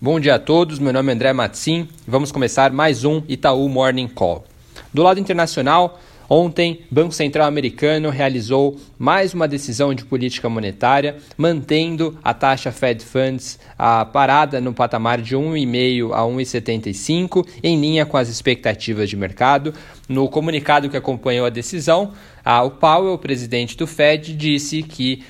Bom dia a todos, meu nome é André Matsim e vamos começar mais um Itaú Morning Call. Do lado internacional, Ontem, o Banco Central americano realizou mais uma decisão de política monetária, mantendo a taxa Fed Funds a parada no patamar de 1,5 a 1,75, em linha com as expectativas de mercado. No comunicado que acompanhou a decisão, o Powell, presidente do Fed, disse que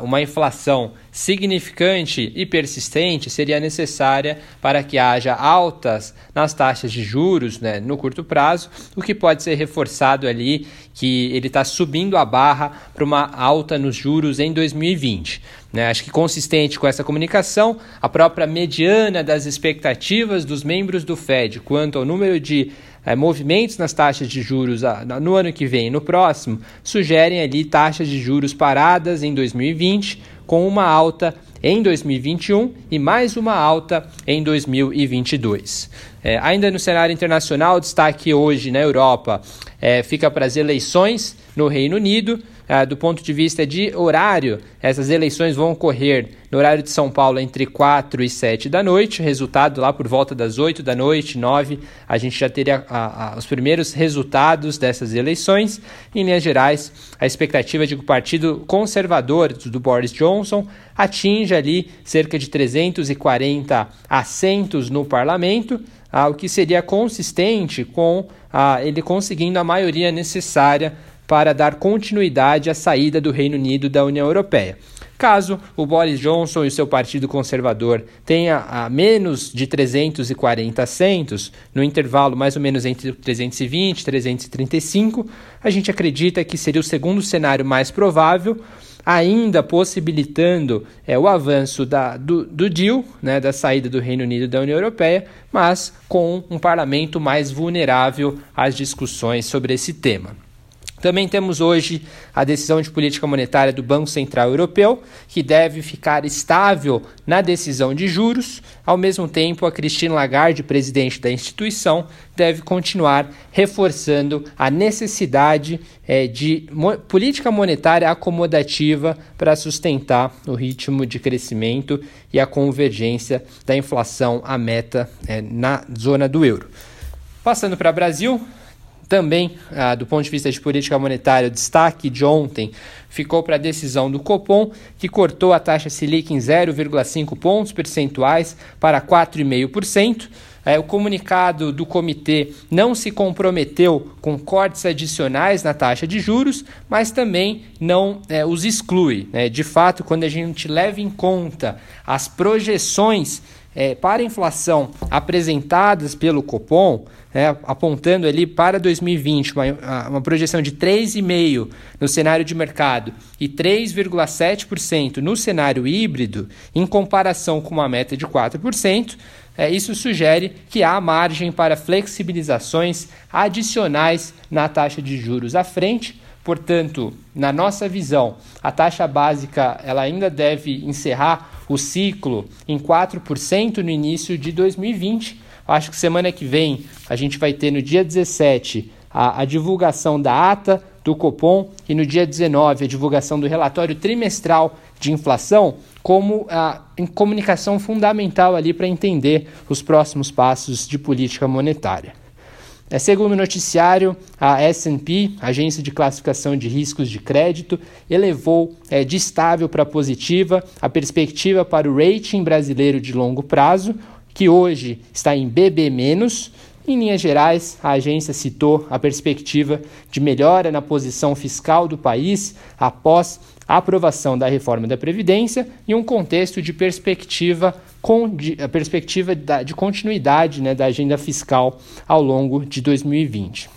uma inflação significante e persistente seria necessária para que haja altas nas taxas de juros né, no curto prazo, o que pode ser reforçado ali que ele está subindo a barra para uma alta nos juros em 2020. Né? Acho que consistente com essa comunicação, a própria mediana das expectativas dos membros do Fed quanto ao número de é, movimentos nas taxas de juros no ano que vem e no próximo sugerem ali taxas de juros paradas em 2020, com uma alta em 2021 e mais uma alta em 2022. É, ainda no cenário internacional, destaque hoje na Europa é, fica para as eleições no Reino Unido. Ah, do ponto de vista de horário, essas eleições vão ocorrer no horário de São Paulo entre 4 e 7 da noite. Resultado lá por volta das 8 da noite, 9, a gente já teria os primeiros resultados dessas eleições. Em linhas gerais, a expectativa é de que o Partido Conservador do Boris Johnson atinja ali cerca de 340 assentos no parlamento, ah, o que seria consistente com ah, ele conseguindo a maioria necessária para dar continuidade à saída do Reino Unido da União Europeia. Caso o Boris Johnson e seu partido conservador tenha a menos de 340 assentos, no intervalo mais ou menos entre 320 e 335, a gente acredita que seria o segundo cenário mais provável, ainda possibilitando é, o avanço da, do, do deal, né, da saída do Reino Unido da União Europeia, mas com um parlamento mais vulnerável às discussões sobre esse tema. Também temos hoje a decisão de política monetária do Banco Central Europeu, que deve ficar estável na decisão de juros. Ao mesmo tempo, a Christine Lagarde, presidente da instituição, deve continuar reforçando a necessidade é, de mo política monetária acomodativa para sustentar o ritmo de crescimento e a convergência da inflação à meta é, na zona do euro. Passando para o Brasil, também, ah, do ponto de vista de política monetária, o destaque de ontem ficou para a decisão do Copom, que cortou a taxa Selic em 0,5 pontos percentuais para 4,5%. É, o comunicado do comitê não se comprometeu com cortes adicionais na taxa de juros, mas também não é, os exclui. Né? De fato, quando a gente leva em conta as projeções é, para a inflação apresentadas pelo Copom, é, apontando ali para 2020 uma, uma projeção de 3,5% no cenário de mercado e 3,7% no cenário híbrido, em comparação com uma meta de 4%, é, isso sugere que há margem para flexibilizações adicionais na taxa de juros à frente. Portanto, na nossa visão, a taxa básica ela ainda deve encerrar o ciclo em 4% no início de 2020. Acho que semana que vem a gente vai ter no dia 17 a, a divulgação da ata do Copom e no dia 19 a divulgação do relatório trimestral de inflação como a comunicação fundamental ali para entender os próximos passos de política monetária. É, segundo o noticiário, a S&P, Agência de Classificação de Riscos de Crédito, elevou é, de estável para positiva a perspectiva para o rating brasileiro de longo prazo, que hoje está em BB-. Em linhas gerais, a agência citou a perspectiva de melhora na posição fiscal do país após a aprovação da reforma da Previdência e um contexto de perspectiva, de, a perspectiva de continuidade né, da agenda fiscal ao longo de 2020.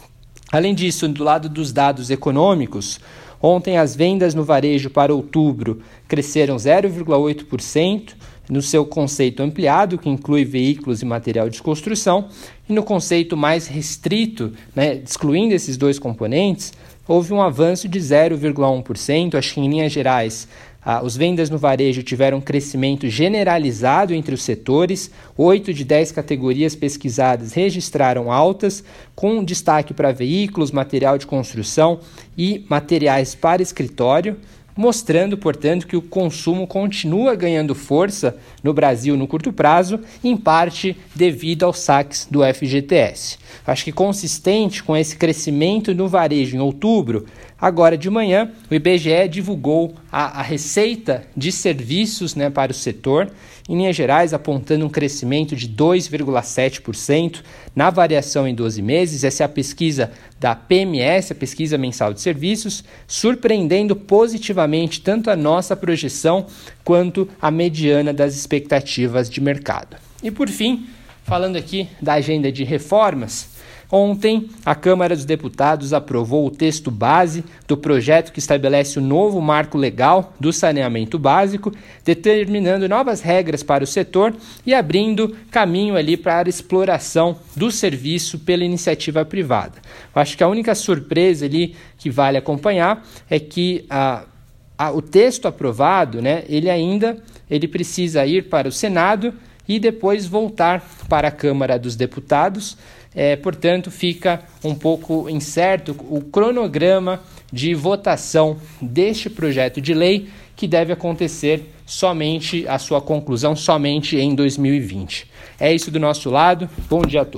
Além disso, do lado dos dados econômicos, ontem as vendas no varejo para outubro cresceram 0,8% no seu conceito ampliado, que inclui veículos e material de construção, e no conceito mais restrito, né, excluindo esses dois componentes, houve um avanço de 0,1%. Acho que, em linhas gerais, ah, os vendas no varejo tiveram um crescimento generalizado entre os setores. Oito de dez categorias pesquisadas registraram altas, com destaque para veículos, material de construção e materiais para escritório. Mostrando, portanto, que o consumo continua ganhando força no Brasil no curto prazo, em parte devido aos saques do FGTS. Acho que consistente com esse crescimento no varejo em outubro, agora de manhã o IBGE divulgou a, a receita de serviços né, para o setor, em linhas gerais apontando um crescimento de 2,7% na variação em 12 meses. Essa é a pesquisa da PMS, a pesquisa mensal de serviços, surpreendendo tanto a nossa projeção quanto a mediana das expectativas de mercado. E por fim, falando aqui da agenda de reformas, Ontem, a Câmara dos Deputados aprovou o texto base do projeto que estabelece o novo marco legal do saneamento básico, determinando novas regras para o setor e abrindo caminho ali para a exploração do serviço pela iniciativa privada. Eu acho que a única surpresa ali que vale acompanhar é que a, a, o texto aprovado, né, ele ainda ele precisa ir para o Senado e depois voltar para a Câmara dos Deputados. É, portanto, fica um pouco incerto o cronograma de votação deste projeto de lei, que deve acontecer somente a sua conclusão somente em 2020. É isso do nosso lado. Bom dia a todos.